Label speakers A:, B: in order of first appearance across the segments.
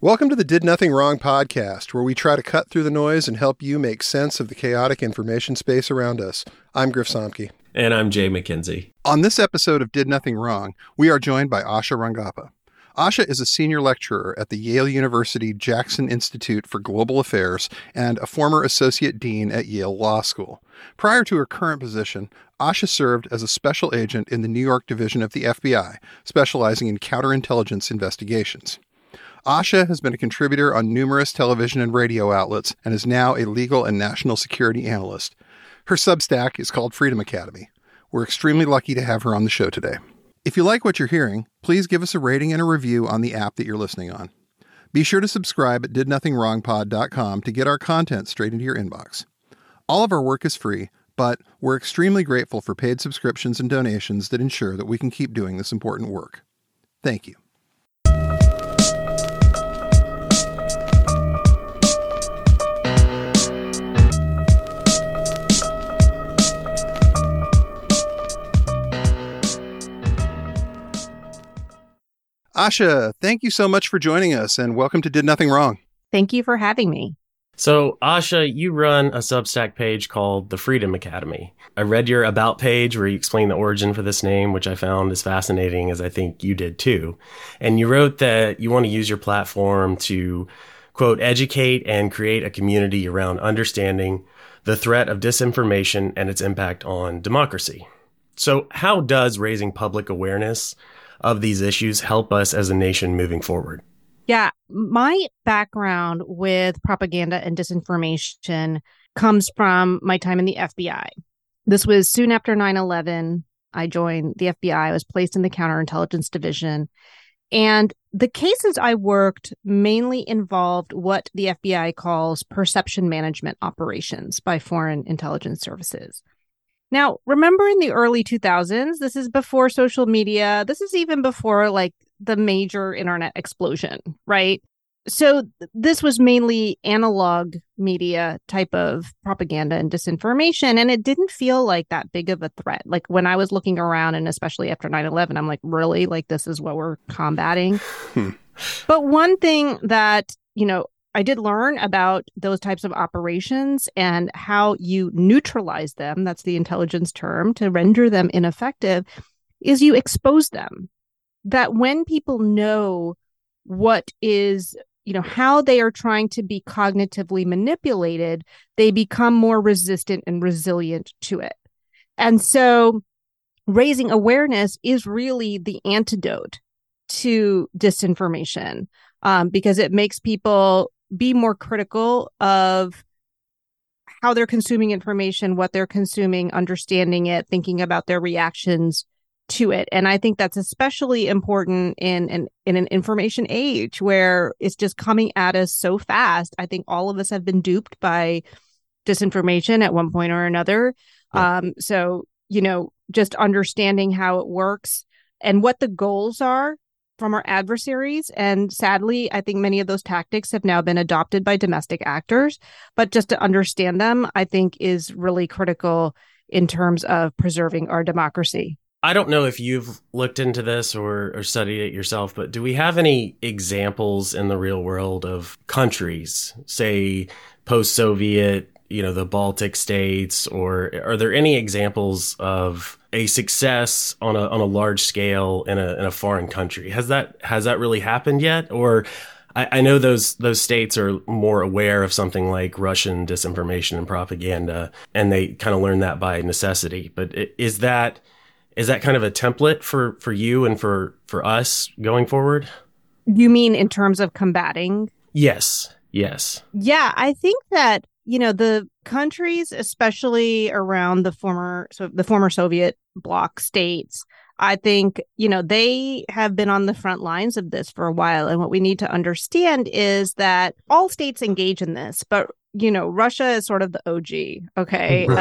A: Welcome to the Did Nothing Wrong podcast, where we try to cut through the noise and help you make sense of the chaotic information space around us. I'm Griff Somke.
B: And I'm Jay McKenzie.
A: On this episode of Did Nothing Wrong, we are joined by Asha Rangappa. Asha is a senior lecturer at the Yale University Jackson Institute for Global Affairs and a former associate dean at Yale Law School. Prior to her current position, Asha served as a special agent in the New York division of the FBI, specializing in counterintelligence investigations. Asha has been a contributor on numerous television and radio outlets and is now a legal and national security analyst. Her Substack is called Freedom Academy. We're extremely lucky to have her on the show today. If you like what you're hearing, please give us a rating and a review on the app that you're listening on. Be sure to subscribe at didnothingwrongpod.com to get our content straight into your inbox. All of our work is free, but we're extremely grateful for paid subscriptions and donations that ensure that we can keep doing this important work. Thank you. Asha, thank you so much for joining us and welcome to Did Nothing Wrong.
C: Thank you for having me.
B: So, Asha, you run a Substack page called The Freedom Academy. I read your About page where you explain the origin for this name, which I found as fascinating as I think you did too. And you wrote that you want to use your platform to, quote, educate and create a community around understanding the threat of disinformation and its impact on democracy. So, how does raising public awareness of these issues help us as a nation moving forward?
C: Yeah, my background with propaganda and disinformation comes from my time in the FBI. This was soon after 9 11. I joined the FBI. I was placed in the counterintelligence division. And the cases I worked mainly involved what the FBI calls perception management operations by foreign intelligence services. Now, remember in the early 2000s, this is before social media. This is even before like the major internet explosion, right? So this was mainly analog media type of propaganda and disinformation. And it didn't feel like that big of a threat. Like when I was looking around and especially after 9 11, I'm like, really? Like this is what we're combating? Hmm. but one thing that, you know, I did learn about those types of operations and how you neutralize them. That's the intelligence term to render them ineffective is you expose them. That when people know what is, you know, how they are trying to be cognitively manipulated, they become more resistant and resilient to it. And so raising awareness is really the antidote to disinformation um, because it makes people be more critical of how they're consuming information, what they're consuming, understanding it, thinking about their reactions to it. And I think that's especially important in, in, in an information age where it's just coming at us so fast. I think all of us have been duped by disinformation at one point or another. Yeah. Um, so, you know, just understanding how it works and what the goals are from our adversaries. And sadly, I think many of those tactics have now been adopted by domestic actors. But just to understand them, I think is really critical in terms of preserving our democracy.
B: I don't know if you've looked into this or, or studied it yourself, but do we have any examples in the real world of countries, say post Soviet, you know, the Baltic states, or are there any examples of a success on a on a large scale in a in a foreign country. Has that has that really happened yet? Or I, I know those those states are more aware of something like Russian disinformation and propaganda, and they kind of learn that by necessity. But is that is that kind of a template for for you and for for us going forward?
C: You mean in terms of combating?
B: Yes. Yes.
C: Yeah, I think that you know the countries especially around the former so the former soviet bloc states i think you know they have been on the front lines of this for a while. And what we need to understand is that all states engage in this but you know, Russia is sort of the OG, okay, of,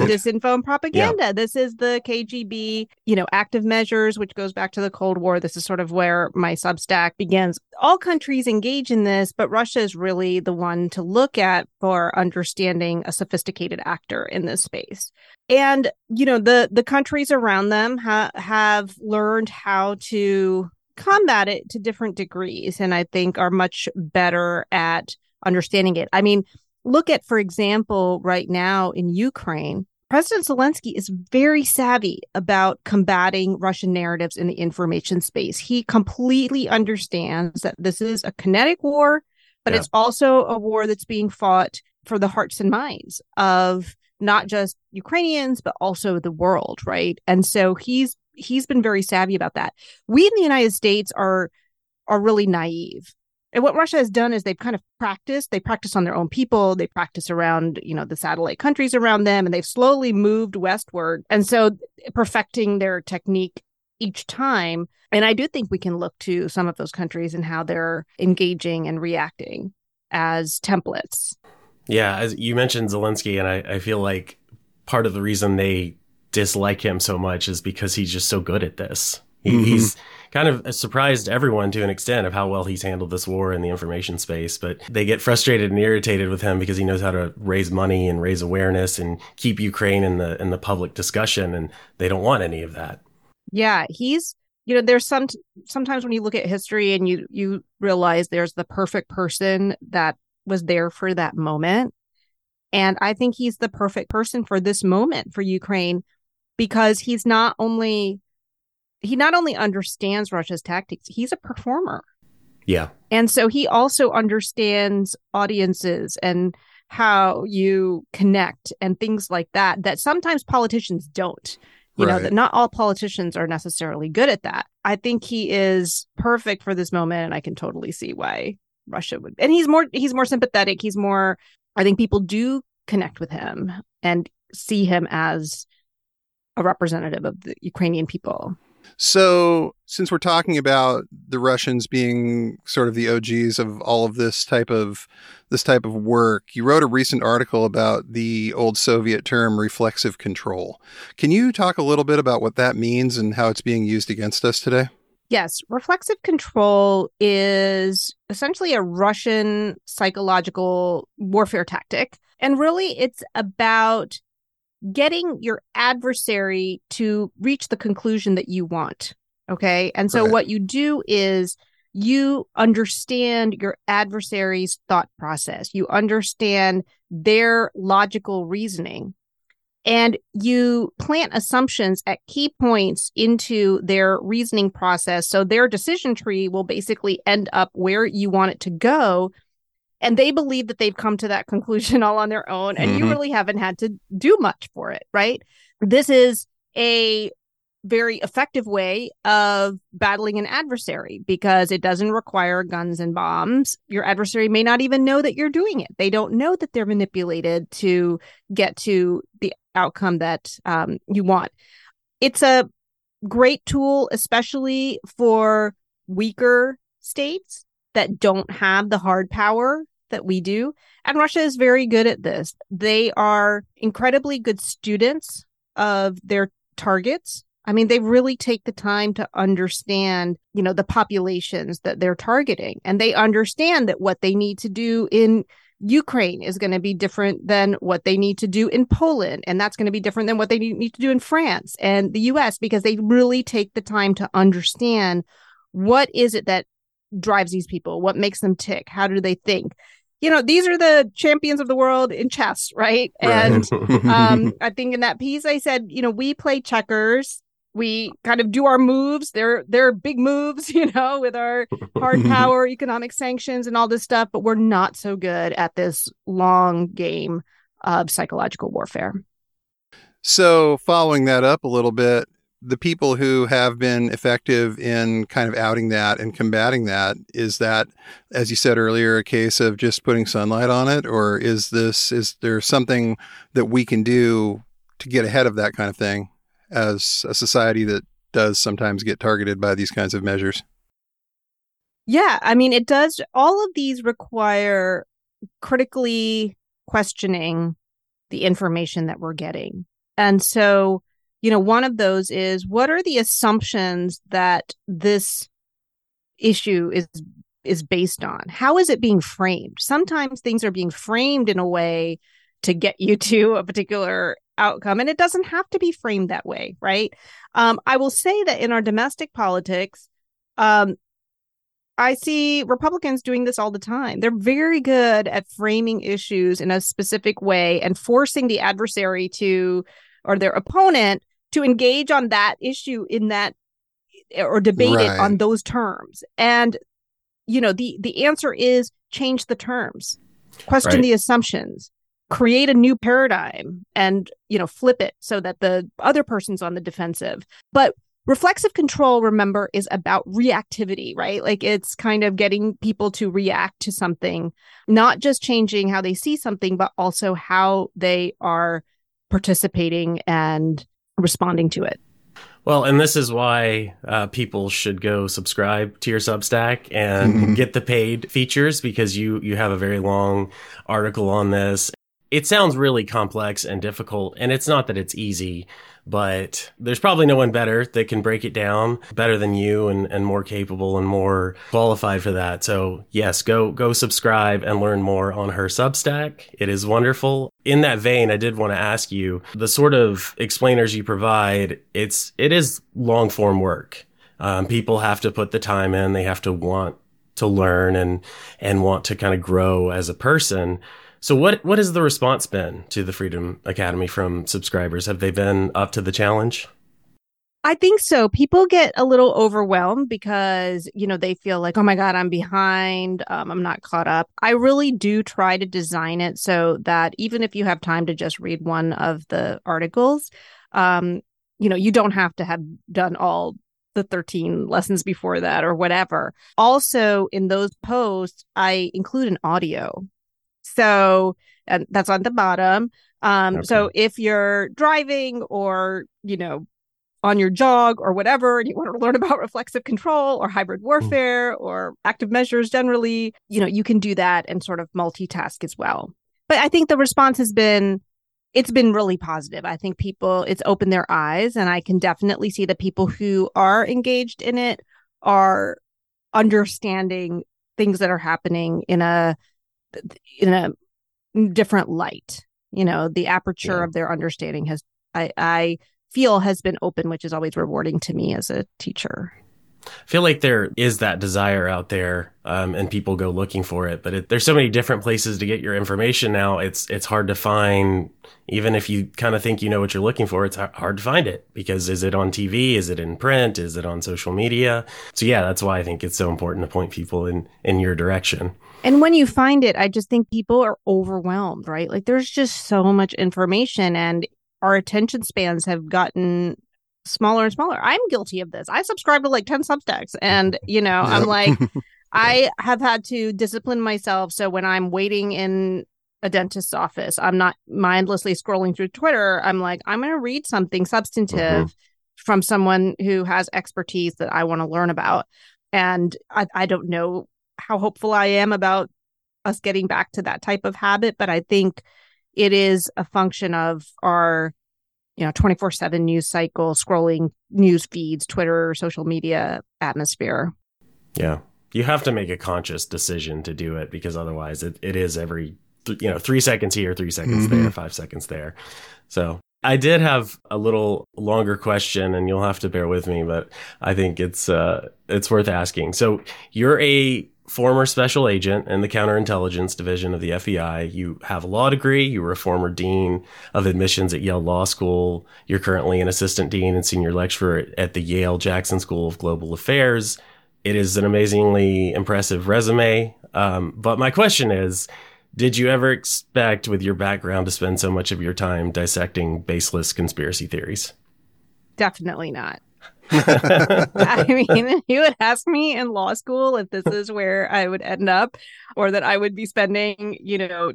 C: of disinfo and propaganda. Yeah. This is the KGB, you know, active measures, which goes back to the Cold War. This is sort of where my Substack begins. All countries engage in this, but Russia is really the one to look at for understanding a sophisticated actor in this space. And you know, the the countries around them ha- have learned how to combat it to different degrees and I think are much better at understanding it. I mean, look at, for example, right now in Ukraine, President Zelensky is very savvy about combating Russian narratives in the information space. He completely understands that this is a kinetic war, but yeah. it's also a war that's being fought for the hearts and minds of not just Ukrainians, but also the world, right? And so he's he's been very savvy about that. We in the United States are are really naive. And what Russia has done is they've kind of practiced. They practice on their own people. They practice around, you know, the satellite countries around them, and they've slowly moved westward. And so perfecting their technique each time. And I do think we can look to some of those countries and how they're engaging and reacting as templates.
B: Yeah, as you mentioned Zelensky, and I, I feel like part of the reason they dislike him so much is because he's just so good at this. He, mm-hmm. He's kind of surprised everyone to an extent of how well he's handled this war in the information space, but they get frustrated and irritated with him because he knows how to raise money and raise awareness and keep Ukraine in the in the public discussion, and they don't want any of that.
C: Yeah, he's you know there's some sometimes when you look at history and you you realize there's the perfect person that was there for that moment and i think he's the perfect person for this moment for ukraine because he's not only he not only understands Russia's tactics, he's a performer.
B: Yeah.
C: And so he also understands audiences and how you connect and things like that that sometimes politicians don't. You right. know, that not all politicians are necessarily good at that. I think he is perfect for this moment and I can totally see why Russia would. And he's more he's more sympathetic, he's more I think people do connect with him and see him as a representative of the Ukrainian people.
A: So, since we're talking about the Russians being sort of the OGs of all of this type of this type of work, you wrote a recent article about the old Soviet term reflexive control. Can you talk a little bit about what that means and how it's being used against us today?
C: Yes, reflexive control is essentially a Russian psychological warfare tactic. And really, it's about getting your adversary to reach the conclusion that you want. Okay. And so right. what you do is you understand your adversary's thought process, you understand their logical reasoning, and you plant assumptions at key points into their reasoning process. So their decision tree will basically end up where you want it to go and they believe that they've come to that conclusion all on their own and mm-hmm. you really haven't had to do much for it right this is a very effective way of battling an adversary because it doesn't require guns and bombs. Your adversary may not even know that you're doing it. They don't know that they're manipulated to get to the outcome that um, you want. It's a great tool, especially for weaker states that don't have the hard power that we do. And Russia is very good at this. They are incredibly good students of their targets. I mean, they really take the time to understand, you know, the populations that they're targeting. And they understand that what they need to do in Ukraine is going to be different than what they need to do in Poland. And that's going to be different than what they need to do in France and the US because they really take the time to understand what is it that drives these people? What makes them tick? How do they think? You know, these are the champions of the world in chess, right? right. And um, I think in that piece, I said, you know, we play checkers. We kind of do our moves. They're they're big moves, you know, with our hard power, economic sanctions, and all this stuff. But we're not so good at this long game of psychological warfare.
A: So, following that up a little bit, the people who have been effective in kind of outing that and combating that is that as you said earlier a case of just putting sunlight on it? Or is this is there something that we can do to get ahead of that kind of thing as a society that does sometimes get targeted by these kinds of measures?
C: Yeah i mean it does all of these require critically questioning the information that we're getting. And so you know, one of those is what are the assumptions that this issue is is based on? How is it being framed? Sometimes things are being framed in a way to get you to a particular outcome, and it doesn't have to be framed that way, right? Um, I will say that in our domestic politics, Um, I see Republicans doing this all the time. They're very good at framing issues in a specific way and forcing the adversary to, or their opponent, to engage on that issue in that or debate right. it on those terms. And you know, the the answer is change the terms, question right. the assumptions, create a new paradigm and, you know, flip it so that the other person's on the defensive. But reflexive control remember is about reactivity right like it's kind of getting people to react to something not just changing how they see something but also how they are participating and responding to it
B: well, and this is why uh, people should go subscribe to your Substack and mm-hmm. get the paid features because you you have a very long article on this. It sounds really complex and difficult, and it's not that it's easy but there's probably no one better that can break it down better than you and, and more capable and more qualified for that. So yes, go, go subscribe and learn more on her Substack. It is wonderful. In that vein, I did want to ask you the sort of explainers you provide. It's, it is long form work. Um, people have to put the time in. They have to want to learn and, and want to kind of grow as a person. So what what has the response been to the Freedom Academy from subscribers? Have they been up to the challenge?
C: I think so. People get a little overwhelmed because, you know, they feel like, oh my God, I'm behind. Um, I'm not caught up. I really do try to design it so that even if you have time to just read one of the articles, um, you know, you don't have to have done all the 13 lessons before that or whatever. Also, in those posts, I include an audio so and that's on the bottom. Um, okay. So if you're driving or, you know, on your jog or whatever, and you want to learn about reflexive control or hybrid hmm. warfare mm. or active measures generally, you know, you can do that and sort of multitask as well. But I think the response has been, it's been really positive. I think people, it's opened their eyes, and I can definitely see that people who are engaged in it are understanding things that are happening in a in a different light. You know, the aperture yeah. of their understanding has, I, I feel, has been open, which is always rewarding to me as a teacher.
B: I feel like there is that desire out there, um, and people go looking for it. But it, there's so many different places to get your information now. It's it's hard to find. Even if you kind of think you know what you're looking for, it's hard to find it because is it on TV? Is it in print? Is it on social media? So yeah, that's why I think it's so important to point people in in your direction.
C: And when you find it, I just think people are overwhelmed, right? Like there's just so much information and our attention spans have gotten smaller and smaller. I'm guilty of this. I subscribe to like 10 Substacks and, you know, yep. I'm like, I have had to discipline myself. So when I'm waiting in a dentist's office, I'm not mindlessly scrolling through Twitter. I'm like, I'm going to read something substantive mm-hmm. from someone who has expertise that I want to learn about. And I, I don't know how hopeful I am about us getting back to that type of habit, but I think it is a function of our you know 24/7 news cycle, scrolling news feeds, Twitter, social media atmosphere.
B: Yeah. You have to make a conscious decision to do it because otherwise it, it is every you know 3 seconds here, 3 seconds mm-hmm. there, 5 seconds there. So I did have a little longer question, and you'll have to bear with me, but I think it's uh, it's worth asking. So you're a former special agent in the counterintelligence division of the FBI. You have a law degree. You were a former dean of admissions at Yale Law School. You're currently an assistant dean and senior lecturer at the Yale Jackson School of Global Affairs. It is an amazingly impressive resume. Um, but my question is, did you ever expect with your background to spend so much of your time dissecting baseless conspiracy theories?
C: Definitely not. I mean, you would ask me in law school if this is where I would end up or that I would be spending, you know,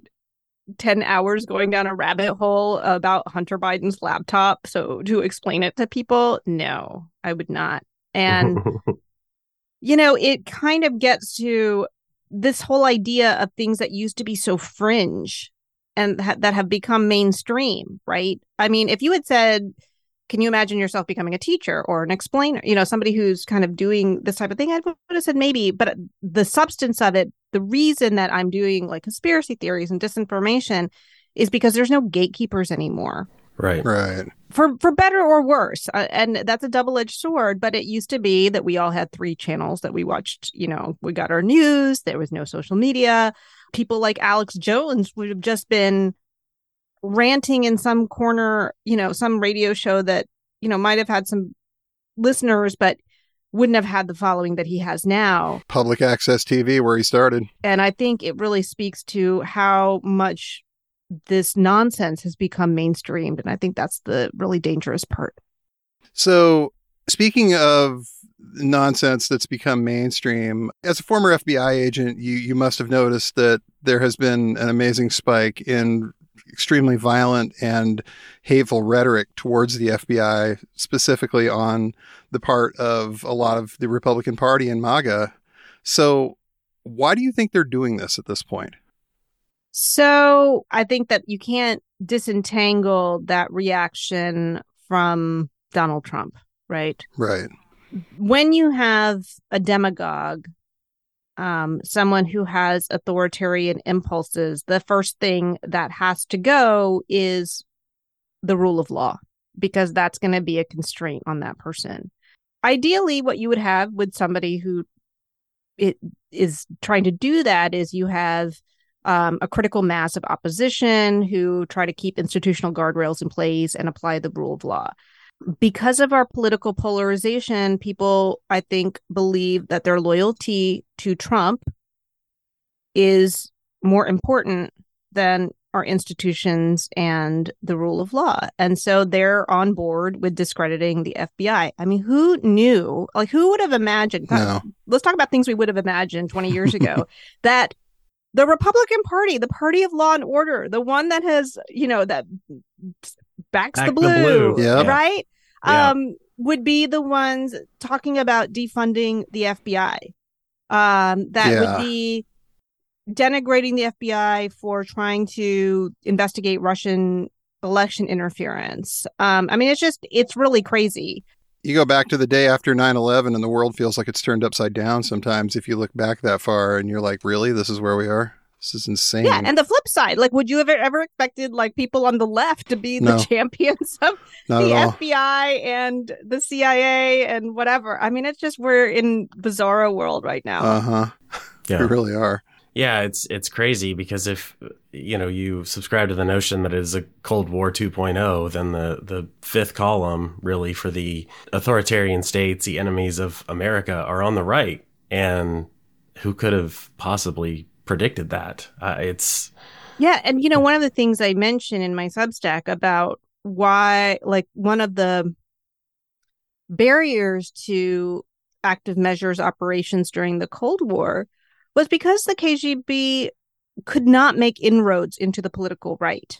C: 10 hours going down a rabbit hole about Hunter Biden's laptop. So to explain it to people, no, I would not. And, you know, it kind of gets to this whole idea of things that used to be so fringe and ha- that have become mainstream, right? I mean, if you had said, can you imagine yourself becoming a teacher or an explainer you know somebody who's kind of doing this type of thing i would have said maybe but the substance of it the reason that i'm doing like conspiracy theories and disinformation is because there's no gatekeepers anymore
B: Right.
A: Right.
C: For for better or worse, uh, and that's a double edged sword. But it used to be that we all had three channels that we watched. You know, we got our news. There was no social media. People like Alex Jones would have just been ranting in some corner. You know, some radio show that you know might have had some listeners, but wouldn't have had the following that he has now.
A: Public access TV, where he started.
C: And I think it really speaks to how much this nonsense has become mainstreamed. And I think that's the really dangerous part.
A: So, speaking of nonsense that's become mainstream, as a former FBI agent, you, you must have noticed that there has been an amazing spike in extremely violent and hateful rhetoric towards the FBI, specifically on the part of a lot of the Republican Party and MAGA. So, why do you think they're doing this at this point?
C: So, I think that you can't disentangle that reaction from Donald Trump, right?
A: Right.
C: When you have a demagogue um, someone who has authoritarian impulses, the first thing that has to go is the rule of law, because that's going to be a constraint on that person. Ideally, what you would have with somebody who it is trying to do that is you have um, a critical mass of opposition who try to keep institutional guardrails in place and apply the rule of law because of our political polarization, people, I think, believe that their loyalty to Trump is more important than our institutions and the rule of law. And so they're on board with discrediting the FBI. I mean, who knew? Like, who would have imagined?
A: No.
C: Uh, let's talk about things we would have imagined 20 years ago that the Republican Party, the party of law and order, the one that has, you know, that backs
B: Back
C: the
B: the
C: blue,
A: blue. Yeah.
C: right?
B: Yeah.
C: Um, would be the ones talking about defunding the FBI. Um, that
A: Yeah.
C: would be denigrating the FBI for trying to investigate Russian election interference. Um, I mean, it's just, it's really crazy.
A: You go back to the day after 9 11, and the world feels like it's turned upside down sometimes if you look back that far and you're like, really? This is where we are? This is insane.
C: Yeah. And the flip side, like, would you have ever expected like people on the left to be the champions of
A: Not
C: the. FBI and the CIA and whatever? I mean, it's just, we're in bizarro world right now.
A: Uh huh.
B: Yeah.
A: We really are.
B: Yeah, it's it's crazy because if you know you subscribe to the notion that it is a Cold War 2.0, then the the fifth column really for the authoritarian states, the enemies of America, are on the right, and who could have possibly predicted that? Uh, it's
C: Yeah, and you know, one of the things I mentioned in my Substack about why, like, one of the barriers to active measures operations during the Cold War was because the KGB could not make inroads into the political right,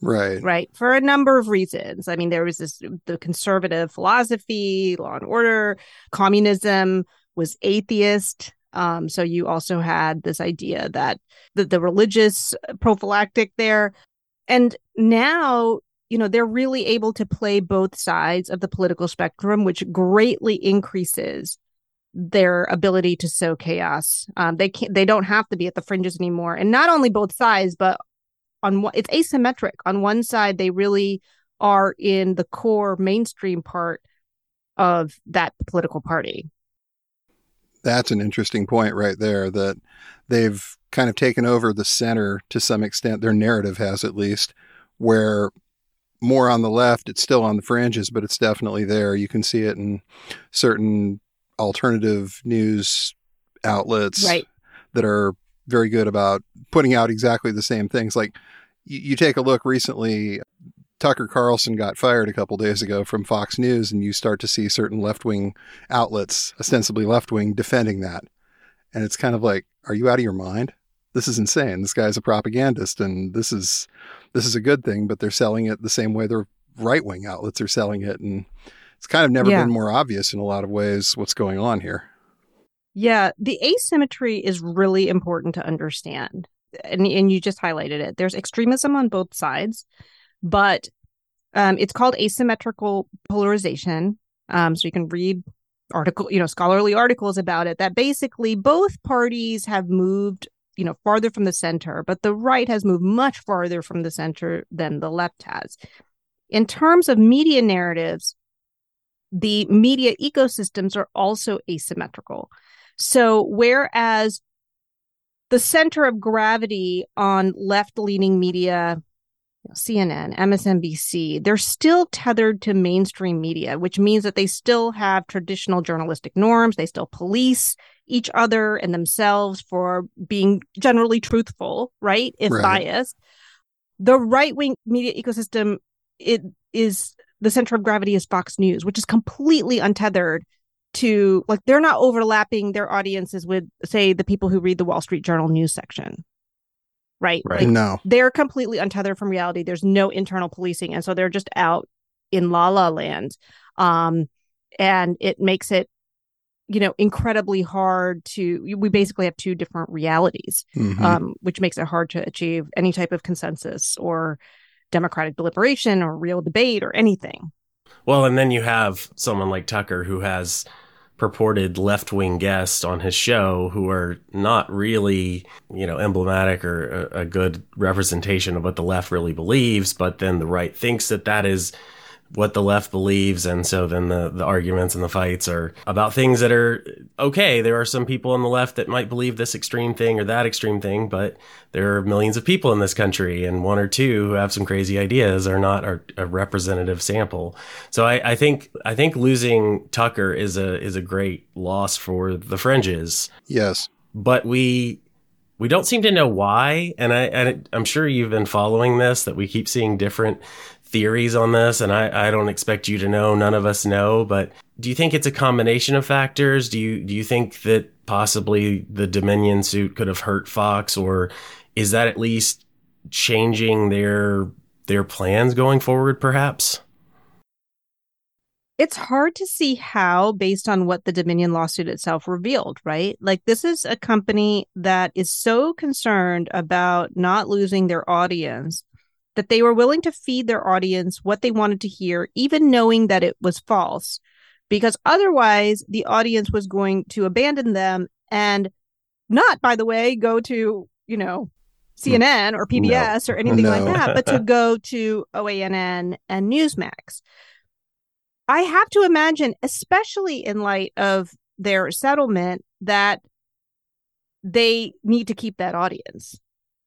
A: Right.
C: right? For a number of reasons. I mean, there was this the conservative philosophy, law and order, communism was atheist. Um, so you also had this idea that the, the religious prophylactic there. And now, you know, they're really able to play both sides of the political spectrum, which greatly increases their ability to sow chaos. Um, they can't, they don't have to be at the fringes anymore. And not only both sides, but on what it's asymmetric. On one side, they really are in the core mainstream part of that political party.
A: That's an interesting point right there that they've kind of taken over the center to some extent. Their narrative has at least, where more on the left, it's still on the fringes, but it's definitely there. You can see it in certain alternative news outlets
C: Right.
A: that are very good about putting out exactly the same things. Like you, you take a look recently, Tucker Carlson got fired a couple days ago from Fox News, and you start to see certain left wing outlets, ostensibly left wing, defending that. And it's kind of like, are you out of your mind? This is insane. This guy's a propagandist, and this is this is a good thing, but they're selling it the same way the right wing outlets are selling it, and it's kind of never
C: Yeah.
A: been more obvious in a lot of ways what's going on here.
C: Yeah, the asymmetry is really important to understand. And and you just highlighted it. There's extremism on both sides, but um, it's called asymmetrical polarization. Um, so you can read article, you know, scholarly articles about it that basically both parties have moved, you know, farther from the center, but the right has moved much farther from the center than the left has. in terms of media narratives, the media ecosystems are also asymmetrical. So, whereas the center of gravity on left leaning media, CNN, MSNBC, they're still tethered to mainstream media, which means that they still have traditional journalistic norms. They still police each other and themselves for being generally truthful, right? If right. biased. The right wing media ecosystem, it is the center of gravity is Fox News, which is completely untethered to like they're not overlapping their audiences with say the people who read the Wall Street Journal news section. Right?
A: Right. Like, no.
C: They're completely untethered from reality. There's no internal policing and so they're just out in la la land. Um and it makes it you know incredibly hard to we basically have two different realities mm-hmm. um, which makes it hard to achieve any type of consensus or democratic deliberation or real debate or anything
B: well and then you have someone like tucker who has purported left-wing guests on his show who are not really you know emblematic or a, a good representation of what the left really believes but then the right thinks that that is what the left believes and so then the, the arguments and the fights are about things that are okay. There are some people on the left that might believe this extreme thing or that extreme thing but there are millions of people in this country and one or two who have some crazy ideas are not a, a representative sample. So I, I think i think losing tucker is a is a great loss for the fringes.
A: Yes.
B: But we we don't seem to know why and I, and i'm sure you've been following this that we keep seeing different theories on this, and I, I don't expect you to know. None of us know, but do you think it's a combination of factors? Do you do you think that possibly the Dominion suit could have hurt Fox, or is that at least changing their their plans going forward? Perhaps.
C: It's hard to see how, based on what the Dominion lawsuit itself revealed, right? Like, this is a company that is so concerned about not losing their audience that they were willing to feed their audience what they wanted to hear, even knowing that it was false, because otherwise the audience was going to abandon them and not, by the way, go to, you know, hmm. CNN or PBS no. or anything no. like that, but to go to OANN and Newsmax. I have to imagine, especially in light of their settlement, that they need to keep that audience.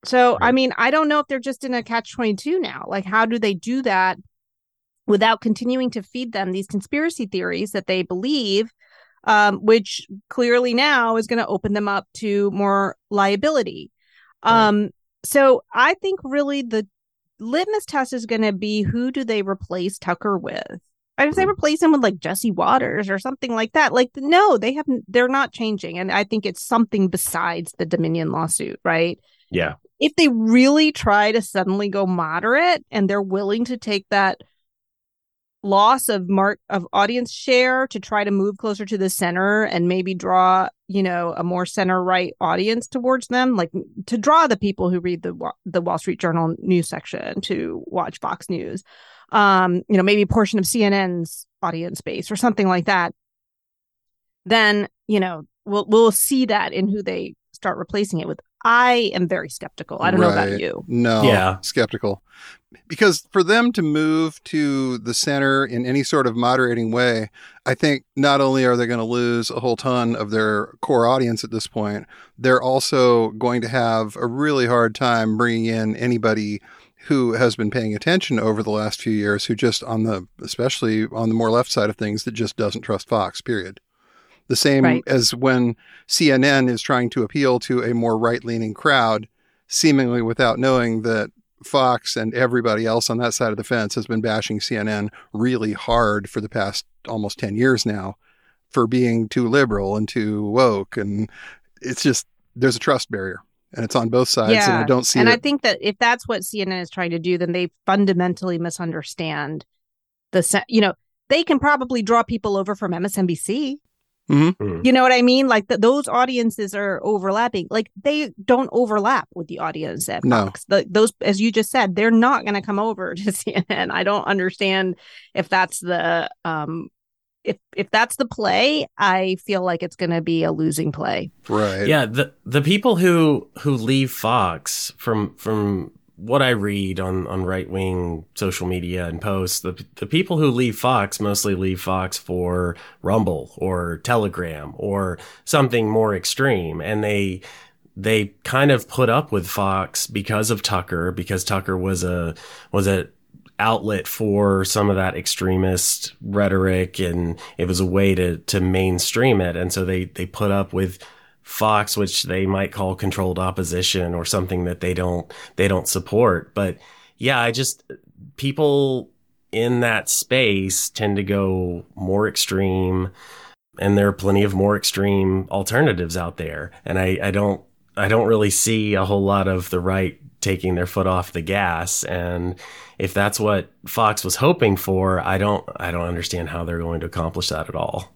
C: So, right. I mean, I don't know if they're just in a catch 22 now. Like, how do they do that without continuing to feed them these conspiracy theories that they believe, um, which clearly now is going to open them up to more liability? Right. Um, so, I think really the litmus test is going to be who do they replace Tucker with? if they hmm. replace him with like Jesse Watters or something like that, like no, they haven't. They're not changing, and I think it's something besides the Dominion lawsuit, right?
B: Yeah
C: if they really try to suddenly go moderate and they're willing to take that loss of mark of audience share to try to move closer to the center and maybe draw you know a more center right audience towards them like to draw the people who read the the Wall Street Journal news section to watch Fox News um you know maybe a portion of CNN's audience base or something like that then you know we'll we'll see that in who they start replacing it with I am very skeptical. I don't right. know about you.
A: No, yeah, skeptical. Because for them to move to the center in any sort of moderating way, I think not only are they going to lose a whole ton of their core audience at this point, they're also going to have a really hard time bringing in anybody who has been paying attention over the last few years who just on the especially on the more left side of things that just doesn't trust Fox period the same right. as when CNN is trying to appeal to a more right leaning crowd, seemingly without knowing that Fox and everybody else on that side of the fence has been bashing CNN really hard for the past almost 10 years now for being too liberal and too woke. And it's just, there's a trust barrier and it's on both sides. Yeah. And I don't see
C: And
A: it.
C: I think that if that's what CNN is trying to do, then they fundamentally misunderstand the, you know, they can probably draw people over from MSNBC
A: Mm-hmm. Mm.
C: You know what I mean? Like the, those audiences are overlapping. Like they don't overlap with the audience at no. Fox. The, those, as you just said, they're not going to come over to CNN. I don't understand if that's the um, if if that's the play. I feel like it's going to be a losing play.
A: Right.
B: Yeah. The the people who who leave Fox from from what I read on, on right wing social media and posts, the, the people who leave Fox mostly leave Fox for Rumble or Telegram or something more extreme. And they, they kind of put up with Fox because of Tucker, because Tucker was a, was a, outlet for some of that extremist rhetoric and it was a way to to mainstream it and so they they put up with Fox, which they might call controlled opposition or something that they don't they don't support. But yeah, I just people in that space tend to go more extreme and there are plenty of more extreme alternatives out there. And I, I don't I don't really see a whole lot of the right taking their foot off the gas. And if that's what Fox was hoping for, I don't I don't understand how they're going to accomplish that at all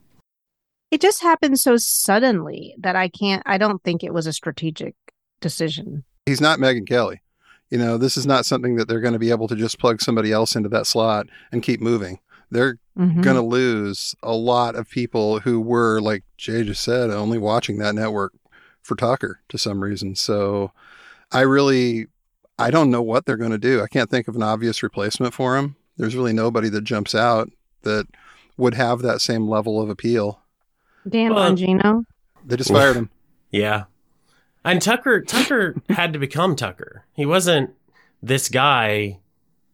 C: it just happened so suddenly that I can't, I don't think it was a strategic decision.
A: He's not Megyn Kelly. You know, this is not something that they're going to be able to just plug somebody else into that slot and keep moving. They're mm-hmm. going to lose a lot of people who were, like Jay just said, only watching that network for Tucker to some reason. So I really, I don't know what they're going to do. I can't think of an obvious replacement for him. There's really nobody that jumps out that would have that same level of appeal.
C: Dan well, Bongino.
A: They just fired him.
B: Yeah. And Tucker Tucker had to become Tucker. He wasn't this guy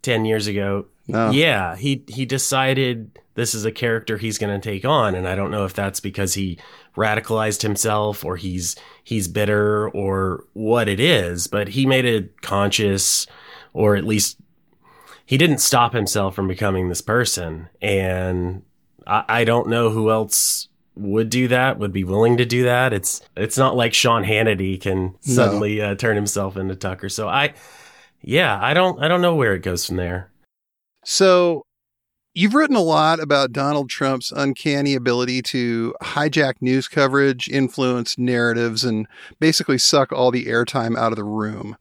B: 10 years ago. No. Yeah, he he decided this is a character he's going to take on and I don't know if that's because he radicalized himself or he's he's bitter or what it is, but he made a conscious or at least he didn't stop himself from becoming this person and I, I don't know who else would do that, would be willing to do that. It's it's not like Sean Hannity can suddenly no. uh, turn himself into Tucker. So I, yeah, I don't I don't know where it goes from there.
A: So you've written a lot about Donald Trump's uncanny ability to hijack news coverage, influence narratives, and basically suck all the airtime out of the room.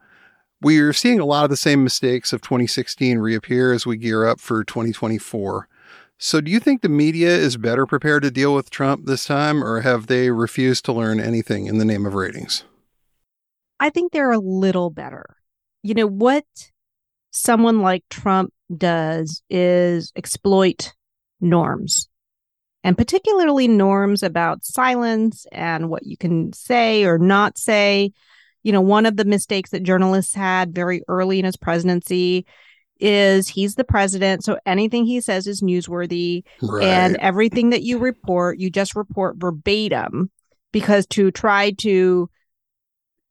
A: We're seeing a lot of the same mistakes of 2016 reappear as we gear up for 2024. So, do you think the media is better prepared to deal with Trump this time, or have they refused to learn anything in the name of ratings?
C: I think they're a little better. You know, what someone like Trump does is exploit norms, and particularly norms about silence and what you can say or not say. You know, one of the mistakes that journalists had very early in his presidency is he's the president. So anything he says is newsworthy. Right. and everything that you report you just report verbatim because to try to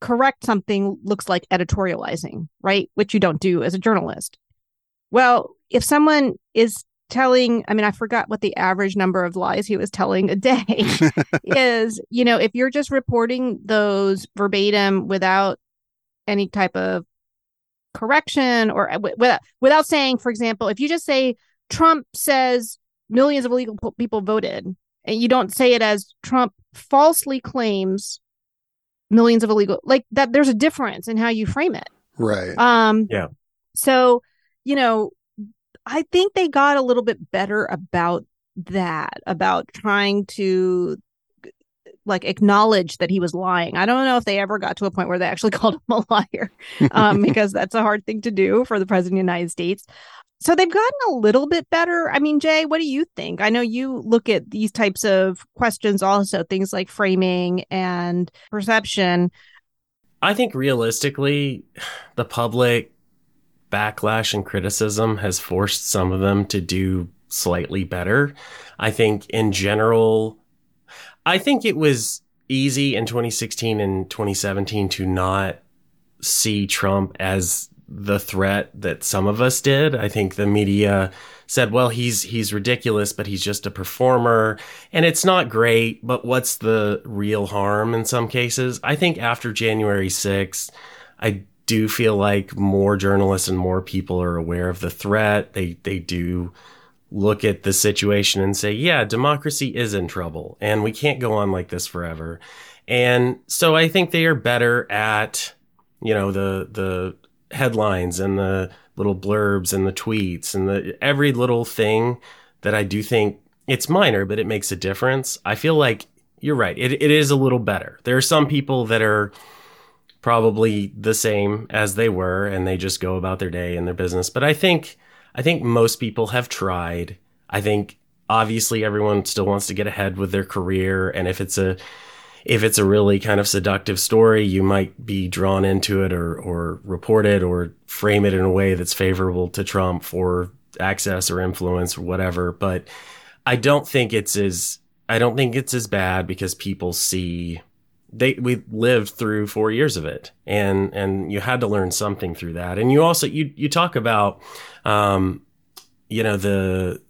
C: correct something looks like editorializing right? Which you don't do as a journalist. Well if someone is telling i mean i forgot what the average number of lies he was telling a day is. You know if you're just reporting those verbatim without any type of correction or uh, without, without saying, for example, if you just say Trump says millions of illegal people voted, and you don't say it as Trump falsely claims millions of illegal, like that, there's a difference in how you frame it.
A: Right.
C: Um,
B: yeah.
C: So, you know, I think they got a little bit better about that, about trying to like acknowledge that he was lying. I don't know if they ever got to a point where they actually called him a liar, um, because that's a hard thing to do for the president of the United States. So they've gotten a little bit better. I mean, Jay, what do you think? I know you look at these types of questions also, things like framing and perception.
B: I think realistically, the public backlash and criticism has forced some of them to do slightly better. I think in general, I think it was easy in 2016 and 2017 to not see Trump as the threat that some of us did. I think the media said, well, he's he's ridiculous, but he's just a performer and it's not great, but what's the real harm in some cases? I think after January 6th, I do feel like more journalists and more people are aware of the threat. They they do look at the situation and say, yeah, democracy is in trouble and we can't go on like this forever. And so I think they are better at, you know, the, the headlines and the little blurbs and the tweets and the every little thing that I do think it's minor, but it makes a difference. I feel like you're right. It, it is a little better. There are some people that are probably the same as they were and they just go about their day and their business. But I think I think most people have tried. I think obviously everyone still wants to get ahead with their career and if it's a if it's a really kind of seductive story, you might be drawn into it or or report it or frame it in a way that's favorable to Trump for access or influence or whatever. But I don't think it's as I don't think it's as bad because people see they we lived through four years of it. And and you had to learn something through that. And you also you you talk about um you know the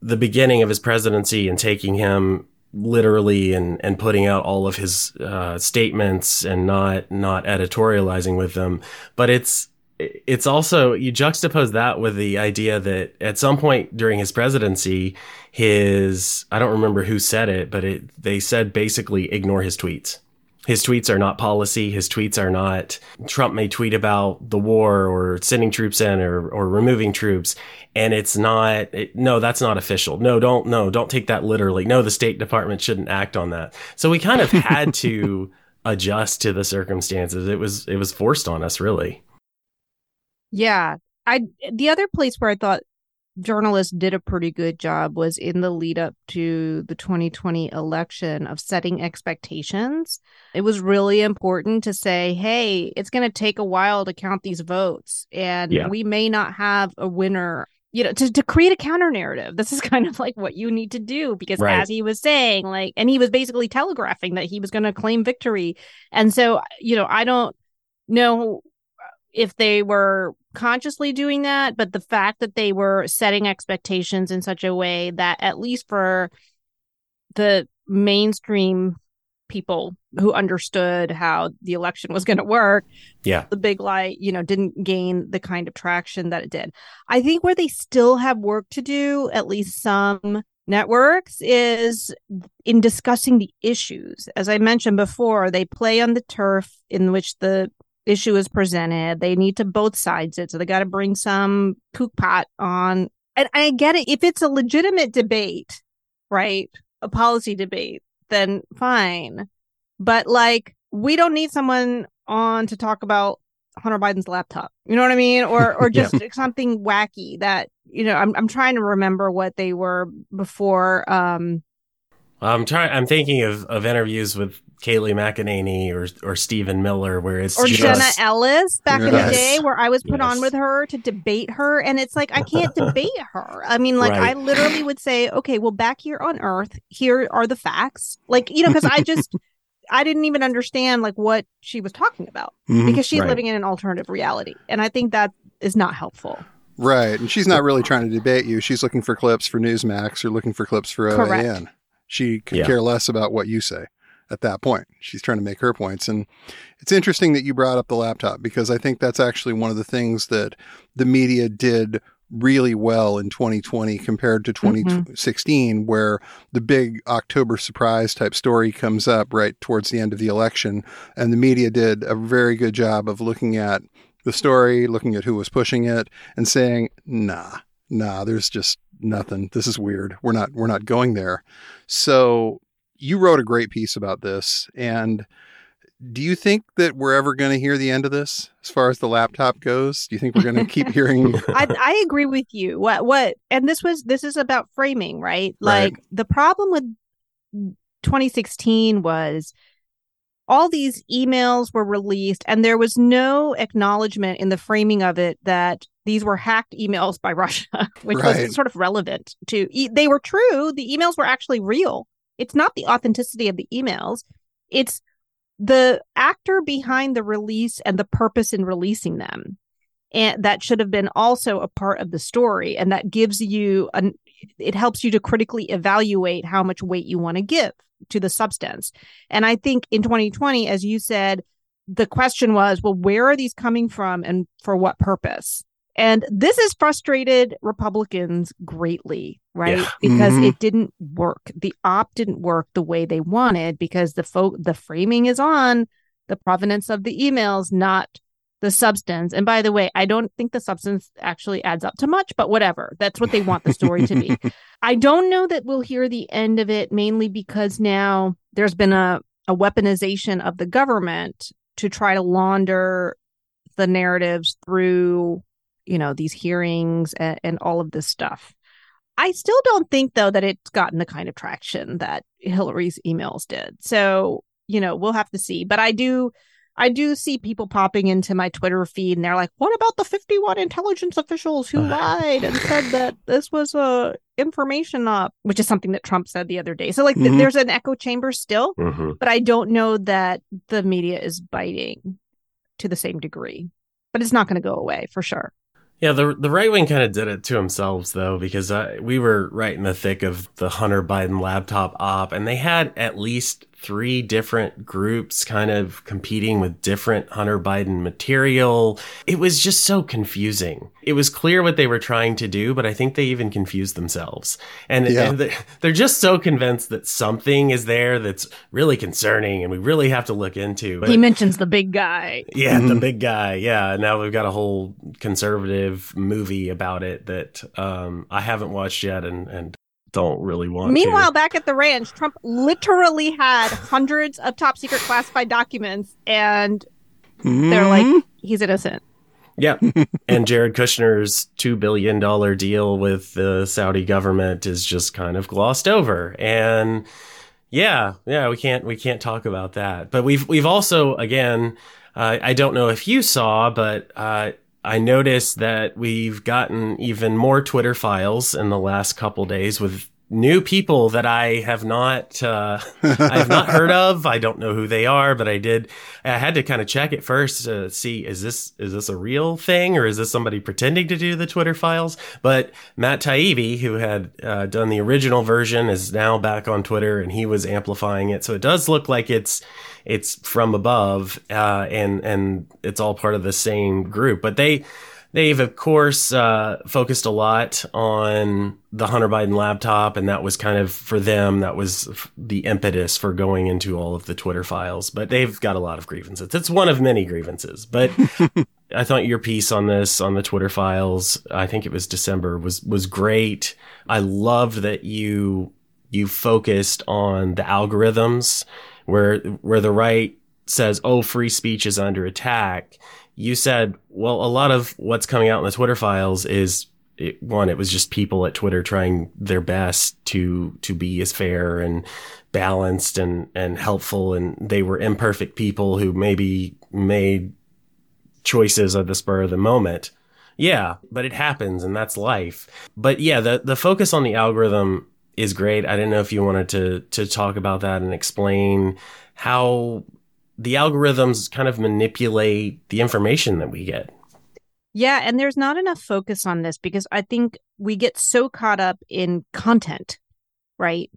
B: the beginning of his presidency and taking him literally and and putting out all of his uh, statements and not not editorializing with them. But it's it's also you juxtapose that with the idea that at some point during his presidency his I don't remember who said it but it they said basically ignore his tweets his tweets are not policy. His tweets are not Trump may tweet about the war or sending troops in or, or removing troops. And it's not, it, no, that's not official. No, don't, no, don't take that literally. No, the State Department shouldn't act on that. So we kind of had to adjust to the circumstances. It was, it was forced on us, really.
C: Yeah. I, the other place where I thought journalists did a pretty good job was in the lead up to the 2020 election of setting expectations. It was really important to say, hey, it's going to take a while to count these votes, and yeah. we may not have a winner. You know, to, to create a counter narrative. This is kind of like what you need to do because, right. as he was saying, like, and he was basically telegraphing that he was going to claim victory. And so, you know, I don't know if they were consciously doing that, but the fact that they were setting expectations in such a way that, at least for the mainstream people who understood how the election was going to work,
B: yeah,
C: the big lie, you know, didn't gain the kind of traction that it did. I think where they still have work to do, at least some networks, is in discussing the issues. As I mentioned before, they play on the turf in which the issue is presented. They need to both sides it. So they got to bring some kook pot on. And I get it. If it's a legitimate debate, right? A policy debate, then fine. But like, we don't need someone on to talk about Hunter Biden's laptop. You know what I mean? Or or just yeah. something wacky that, you know, I'm I'm trying to remember what they were before um
B: I'm trying I'm thinking of, of interviews with Kayleigh McEnany or or Stephen Miller, where it's
C: or
B: just,
C: Jenna Ellis back yes. in the day, where I was put yes. on with her to debate her, and it's like I can't debate her. I mean, like right. I literally would say, okay, well, back here on Earth, here are the facts, like you know, because I just. I didn't even understand like what she was talking about mm-hmm. because she's right. living in an alternative reality, and I think that is not helpful.
A: Right, and she's not really trying to debate you. She's looking for clips for Newsmax or looking for clips for OAN. Correct. She could yeah. care less about what you say at that point. She's trying to make her points. And it's interesting that you brought up the laptop because I think that's actually one of the things that the media did really well in 2020 compared to 2016, mm-hmm. where the big October surprise type story comes up right towards the end of the election. And the media did a very good job of looking at the story, looking at who was pushing it, and saying, nah, nah, there's just nothing. This is weird. We're not we're not going there. So you wrote a great piece about this and do you think that we're ever going to hear the end of this as far as the laptop goes? Do you think we're going to keep hearing?
C: I, I, agree with you. What what and this was this is about framing, right? Like right. the problem with 2016 was all these emails were released and there was no acknowledgement in the framing of it that these were hacked emails by Russia, which right. was sort of relevant to they were true. The emails were actually real. It's not the authenticity of the emails. It's the actor behind the release and the purpose in releasing them. And that should have been also a part of the story. And that gives you an it helps you to critically evaluate how much weight you want to give to the substance. And I think in 2020, as you said, the question was, well, where are these coming from and for what purpose? And this has frustrated Republicans greatly, right? Yeah. Because mm-hmm. it didn't work. The op didn't work the way they wanted because the fo- the framing is on the provenance of the emails, not the substance. And by the way, I don't think the substance actually adds up to much, but whatever. That's what they want the story to be. I don't know that we'll hear the end of it mainly because now there's been a, a weaponization of the government to try to launder the narratives through you know these hearings and, and all of this stuff i still don't think though that it's gotten the kind of traction that hillary's emails did so you know we'll have to see but i do I do see people popping into my Twitter feed and they're like, what about the 51 intelligence officials who lied and said that this was a information up, which is something that Trump said the other day. So like mm-hmm. th- there's an echo chamber still, mm-hmm. but I don't know that the media is biting to the same degree. But it's not going to go away for sure.
B: Yeah, the the right wing kind of did it to themselves though, because uh, we were right in the thick of the Hunter Biden laptop op, and they had at least three different groups kind of competing with different Hunter Biden material. It was just so confusing. It was clear what they were trying to do, but I think they even confused themselves. And, yeah. and they're just so convinced that something is there that's really concerning and we really have to look into.
C: But, he mentions the big guy.
B: Yeah, mm-hmm. the big guy. Yeah. Now we've got a whole conservative movie about it that um, I haven't watched yet and, and don't really want
C: Meanwhile,
B: to.
C: back at the ranch, Trump literally had hundreds of top secret classified documents, and mm-hmm. they're like, he's innocent.
B: Yeah. and Jared Kushner's $2 billion deal with the Saudi government is just kind of glossed over. And yeah, yeah, we can't, we can't talk about that. But we've, we've also, again, uh, I don't know if you saw, but, uh, I noticed that we've gotten even more Twitter files in the last couple days with new people that I have not uh, I have not heard of. I don't know who they are, but I did. I had to kind of check it first to see is this is this a real thing or is this somebody pretending to do the Twitter files? But Matt Taibbi, who had uh, done the original version, is now back on Twitter and he was amplifying it. So it does look like it's it's from above, uh, and and it's all part of the same group. But they they've of course uh, focused a lot on the Hunter Biden laptop, and that was kind of for them that was the impetus for going into all of the Twitter files. But they've got a lot of grievances. It's one of many grievances, but. I thought your piece on this on the Twitter files, I think it was December, was was great. I loved that you you focused on the algorithms where where the right says, "Oh, free speech is under attack." You said, "Well, a lot of what's coming out in the Twitter files is it, one, it was just people at Twitter trying their best to to be as fair and balanced and and helpful, and they were imperfect people who maybe made choices at the spur of the moment." Yeah, but it happens and that's life. But yeah, the the focus on the algorithm is great. I didn't know if you wanted to to talk about that and explain how the algorithms kind of manipulate the information that we get.
C: Yeah, and there's not enough focus on this because I think we get so caught up in content, right?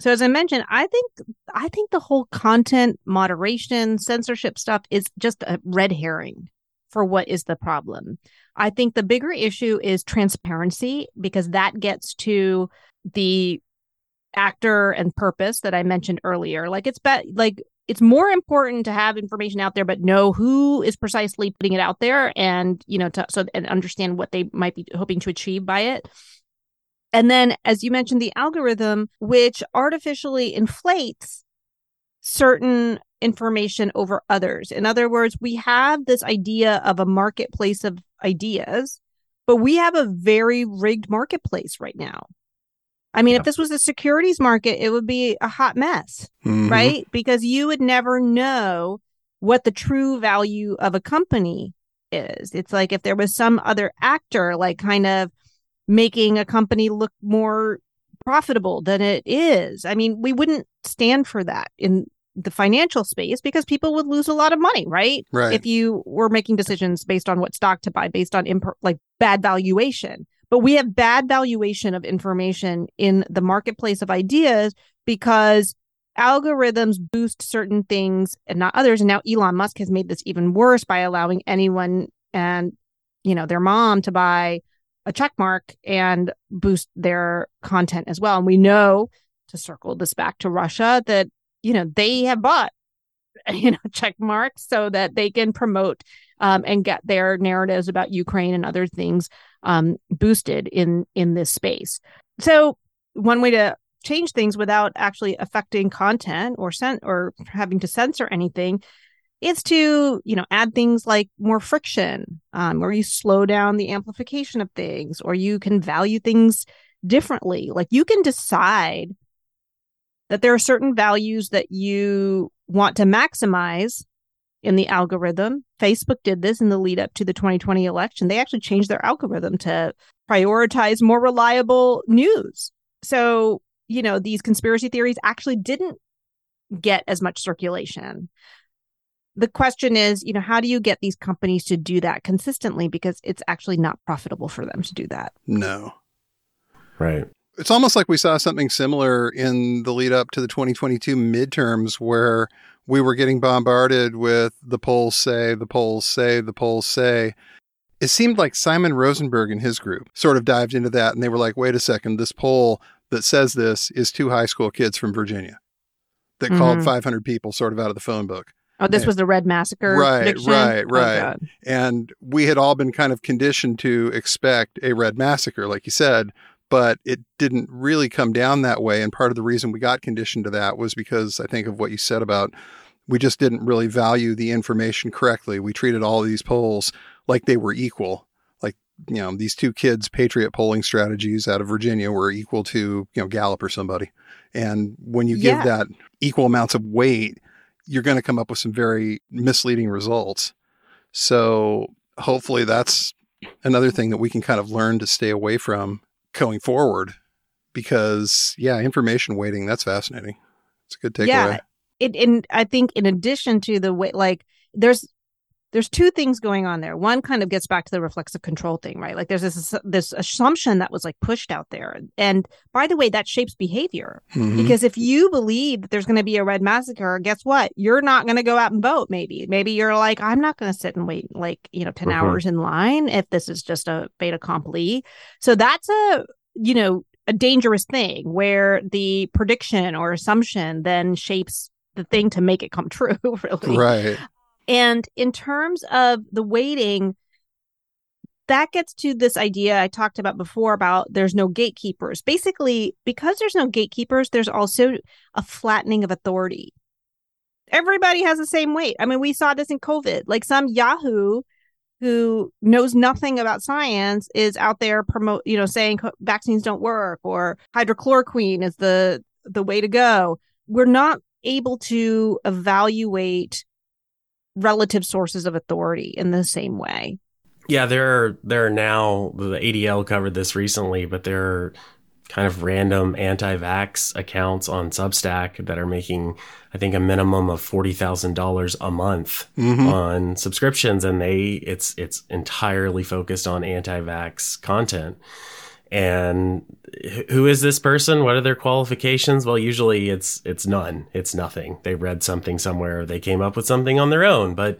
C: So as I mentioned, I think I think the whole content moderation, censorship stuff is just a red herring for what is the problem. I think the bigger issue is transparency because that gets to the actor and purpose that I mentioned earlier. Like it's bet like it's more important to have information out there, but know who is precisely putting it out there, and you know, to, so and understand what they might be hoping to achieve by it. And then, as you mentioned, the algorithm, which artificially inflates certain information over others. In other words, we have this idea of a marketplace of ideas, but we have a very rigged marketplace right now. I mean, yeah. if this was a securities market, it would be a hot mess, mm-hmm. right? Because you would never know what the true value of a company is. It's like if there was some other actor, like kind of making a company look more profitable than it is. I mean, we wouldn't stand for that in the financial space because people would lose a lot of money, right?
A: Right.
C: If you were making decisions based on what stock to buy, based on imp- like bad valuation. But we have bad valuation of information in the marketplace of ideas because algorithms boost certain things and not others. And now Elon Musk has made this even worse by allowing anyone and, you know, their mom to buy a check mark and boost their content as well. And we know to circle this back to Russia that, you know, they have bought, you know, check marks so that they can promote um, and get their narratives about Ukraine and other things um, boosted in in this space. So one way to change things without actually affecting content or sent or having to censor anything is to, you know, add things like more friction, um, or you slow down the amplification of things, or you can value things differently. Like you can decide that there are certain values that you want to maximize in the algorithm. Facebook did this in the lead up to the 2020 election. They actually changed their algorithm to prioritize more reliable news. So, you know, these conspiracy theories actually didn't get as much circulation the question is, you know, how do you get these companies to do that consistently? Because it's actually not profitable for them to do that.
A: No.
B: Right.
A: It's almost like we saw something similar in the lead up to the 2022 midterms where we were getting bombarded with the polls say, the polls say, the polls say. It seemed like Simon Rosenberg and his group sort of dived into that and they were like, wait a second, this poll that says this is two high school kids from Virginia that mm-hmm. called 500 people sort of out of the phone book.
C: Oh, this was the Red Massacre.
A: Right, right,
C: Oh,
A: right.
C: God.
A: and we had all been kind of conditioned to expect a red massacre, like you said, but it didn't really come down that way. And part of the reason we got conditioned to that was because I think of what you said about we just didn't really value the information correctly. We treated all of these polls like they were equal. Like, you know, these two kids' Patriot polling strategies out of Virginia were equal to, you know, Gallup or somebody. And when you give
C: Yeah.
A: that equal amounts of weight, you're going to come up with some very misleading results. So hopefully that's another thing that we can kind of learn to stay away from going forward because yeah, information weighting, that's fascinating. It's a good takeaway.
C: Yeah. It, and I think in addition to the way, like, there's there's two things going on there. One kind of gets back to the reflexive control thing, right? Like, there's this this assumption that was like pushed out there, and by the way, that shapes behavior.
A: Mhm.
C: Because if you believe that there's going to be a red massacre, guess what? You're not going to go out and vote. Maybe, maybe you're like, I'm not going to sit and wait like you know 10
B: Mhm.
C: hours in line if this is just a fait accompli. So that's a you know a dangerous thing where the prediction or assumption then shapes the thing to make it come true. Really,
A: Right.
C: And in terms of the weighting, that gets to this idea I talked about before about there's no gatekeepers. Basically, because there's no gatekeepers, there's also a flattening of authority. Everybody has the same weight. I mean, we saw this in COVID. Like some Yahoo who knows nothing about science is out there promote, you know, saying vaccines don't work or hydrochloroquine is the the way to go. We're not able to evaluate relative sources of authority in the same way.
B: Yeah, there are there are now the ADL covered this recently, but there are kind of random anti-vax accounts on Substack that are making, I think, a minimum of forty thousand dollars a month
A: Mhm.
B: on subscriptions, and they it's it's entirely focused on anti-vax content. And who is this person? What are their qualifications? Well, usually it's it's none. It's nothing. They read something somewhere. They came up with something on their own, but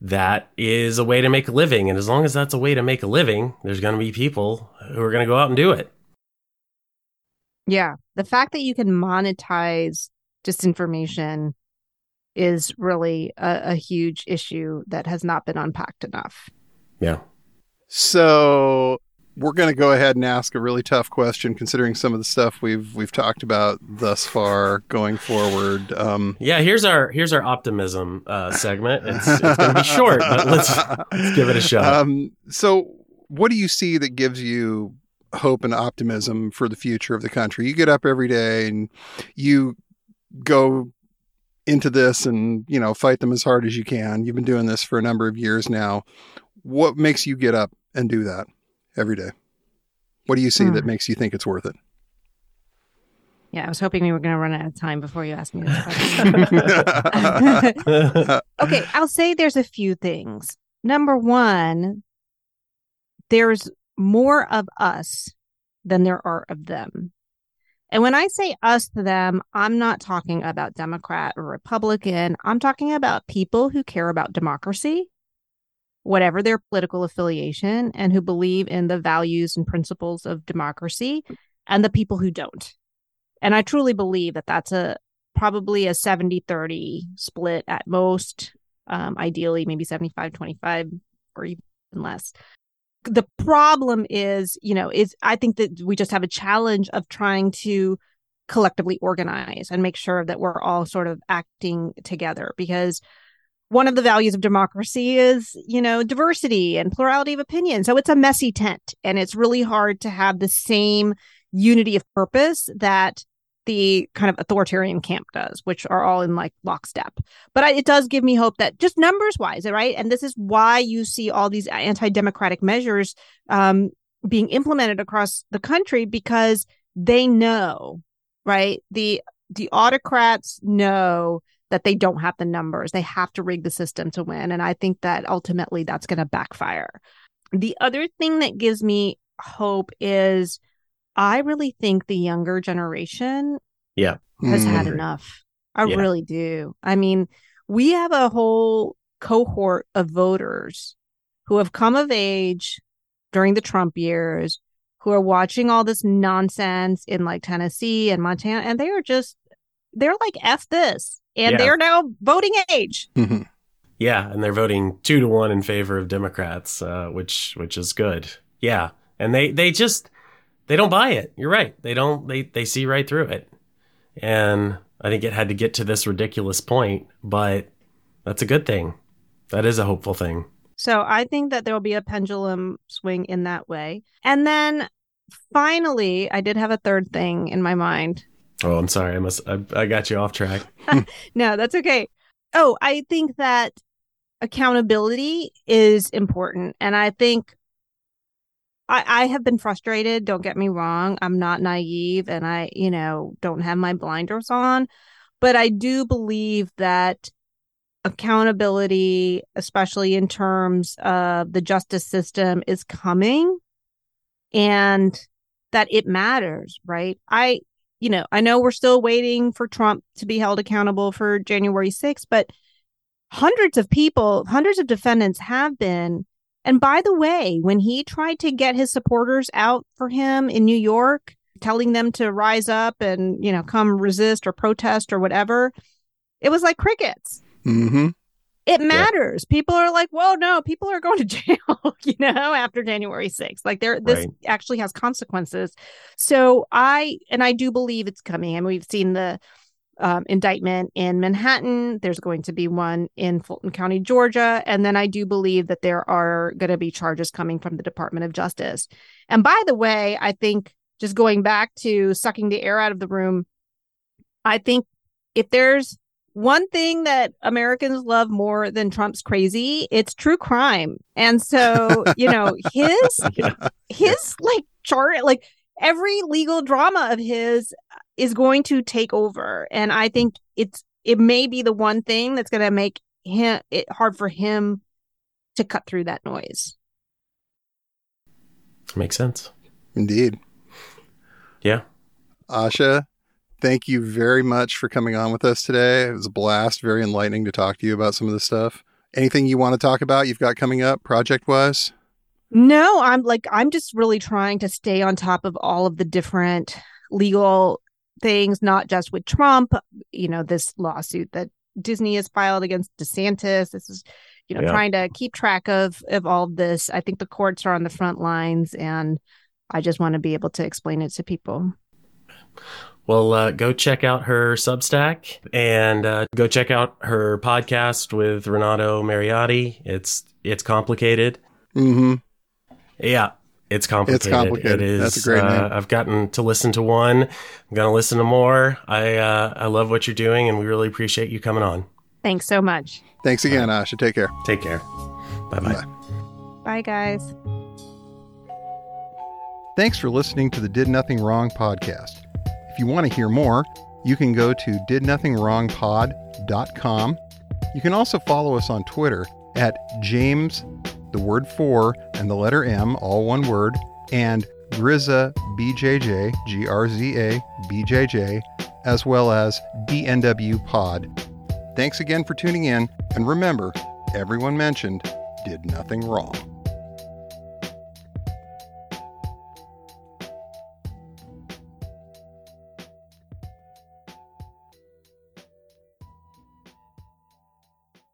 B: that is a way to make a living. And as long as that's a way to make a living, there's going to be people who are going to go out and do it.
C: Yeah. The fact that you can monetize disinformation is really a, a huge issue that has not been unpacked enough.
B: Yeah.
A: So we're going to go ahead and ask a really tough question, considering some of the stuff we've we've talked about thus far going forward. Um,
B: Yeah, here's our here's our optimism uh, segment. It's, it's going to be short, but let's let's give it a shot.
A: Um, so, what do you see that gives you hope and optimism for the future of the country? You get up every day and you go into this and you know fight them as hard as you can. You've been doing this for a number of years now. What makes you get up and do that every day? What do you see
C: Hmm.
A: that makes you think it's worth it?
C: Yeah, I was hoping we were going to run out of time before you asked me this question. okay, I'll say there's a few things. Number one, there's more of us than there are of them. And when I say us to them, I'm not talking about Democrat or Republican. I'm talking about people who care about democracy, whatever their political affiliation, and who believe in the values and principles of democracy, and the people who don't. And I truly believe that that's a probably a 70 30 split at most, um, ideally, maybe 75 25 or even less the problem is you know is i think that we just have a challenge of trying to collectively organize and make sure that we're all sort of acting together because one of the values of democracy is, you know, diversity and plurality of opinion. So it's a messy tent and it's really hard to have the same unity of purpose that the kind of authoritarian camp does, which are all in like lockstep. But I, it does give me hope that just numbers wise, right? And this is why you see all these anti democratic measures um, being implemented across the country because they know, right? The the autocrats know that they don't have the numbers. They have to rig the system to win. And I think that ultimately that's going to backfire. The other thing that gives me hope is I really think the younger generation
B: yeah.
C: has mm. had enough. I yeah. really do. I mean, we have a whole cohort of voters who have come of age during the Trump years who are watching all this nonsense in like Tennessee and Montana and they are just they're like F this and yeah. they're now voting age.
B: Mm-hmm. Yeah, and they're voting two to one in favor of Democrats, uh, which which is good. Yeah, and they they just they don't buy it. You're right. They don't. They they see right through it, and I think it had to get to this ridiculous point, but that's a good thing. That is a hopeful thing.
C: So I think that there will be a pendulum swing in that way, and then finally, I did have a third thing in my mind
B: Oh, I'm sorry. I must. I, I got you off track.
C: no, that's okay. Oh, I think that accountability is important, and I think I, I have been frustrated. Don't get me wrong. I'm not naive, and I, you know, don't have my blinders on, but I do believe that accountability, especially in terms of the justice system, is coming, and that it matters. Right? I you know, I know we're still waiting for Trump to be held accountable for January 6th, but hundreds of people, hundreds of defendants have been. And by the way, when he tried to get his supporters out for him in New York, telling them to rise up and, you know, come resist or protest or whatever, it was like crickets.
A: Mm-hmm
C: it matters. Yeah. People are like, "Whoa, no, people are going to jail," you know, after January 6th. Like there this right. actually has consequences. So I and I do believe it's coming. And we've seen the um, indictment in Manhattan. There's going to be one in Fulton County, Georgia. And then I do believe that there are going to be charges coming from the Department of Justice. And by the way, I think just going back to sucking the air out of the room, I think if there's one thing that Americans love more than Trump's crazy, it's true crime. And so, you know, his yeah. his like chart like every legal drama of his is going to take over. And I think it's it may be the one thing that's going to make him it hard for him to cut through that noise.
B: Makes sense.
A: Indeed.
B: Yeah.
A: Asha, thank you very much for coming on with us today. It was a blast, very enlightening to talk to you about some of this stuff. Anything you want to talk about you've got coming up project wise?
C: No, I'm like, I'm just really trying to stay on top of all of the different legal things, not just with Trump, you know, this lawsuit that Disney has filed against DeSantis. This is, you know, yeah. trying to keep track of of all of this. I think the courts are on the front lines and I just want to be able to explain it to people.
B: Well, uh, go check out her Substack and uh, go check out her podcast with Renato Mariotti. It's it's complicated.
A: Mm-hmm.
B: Yeah, it's complicated.
A: It's complicated.
B: It is.
A: That's a great name.
B: Uh, I've gotten to listen to one. I'm gonna listen to more. I uh, I love what you're doing, and we really appreciate you coming on.
C: Thanks so much.
A: Thanks again, Asha. Take care.
B: Take care. Bye-bye.
C: Bye bye. guys.
A: Thanks for listening to the Did Nothing Wrong podcast you want to hear more, you can go to didnothingwrongpod.com. You can also follow us on Twitter at James, the word four, and the letter M, all one word, and Grizza BJJ, G R Z A BJJ, as well as DNW Pod. Thanks again for tuning in, and remember, everyone mentioned did nothing wrong.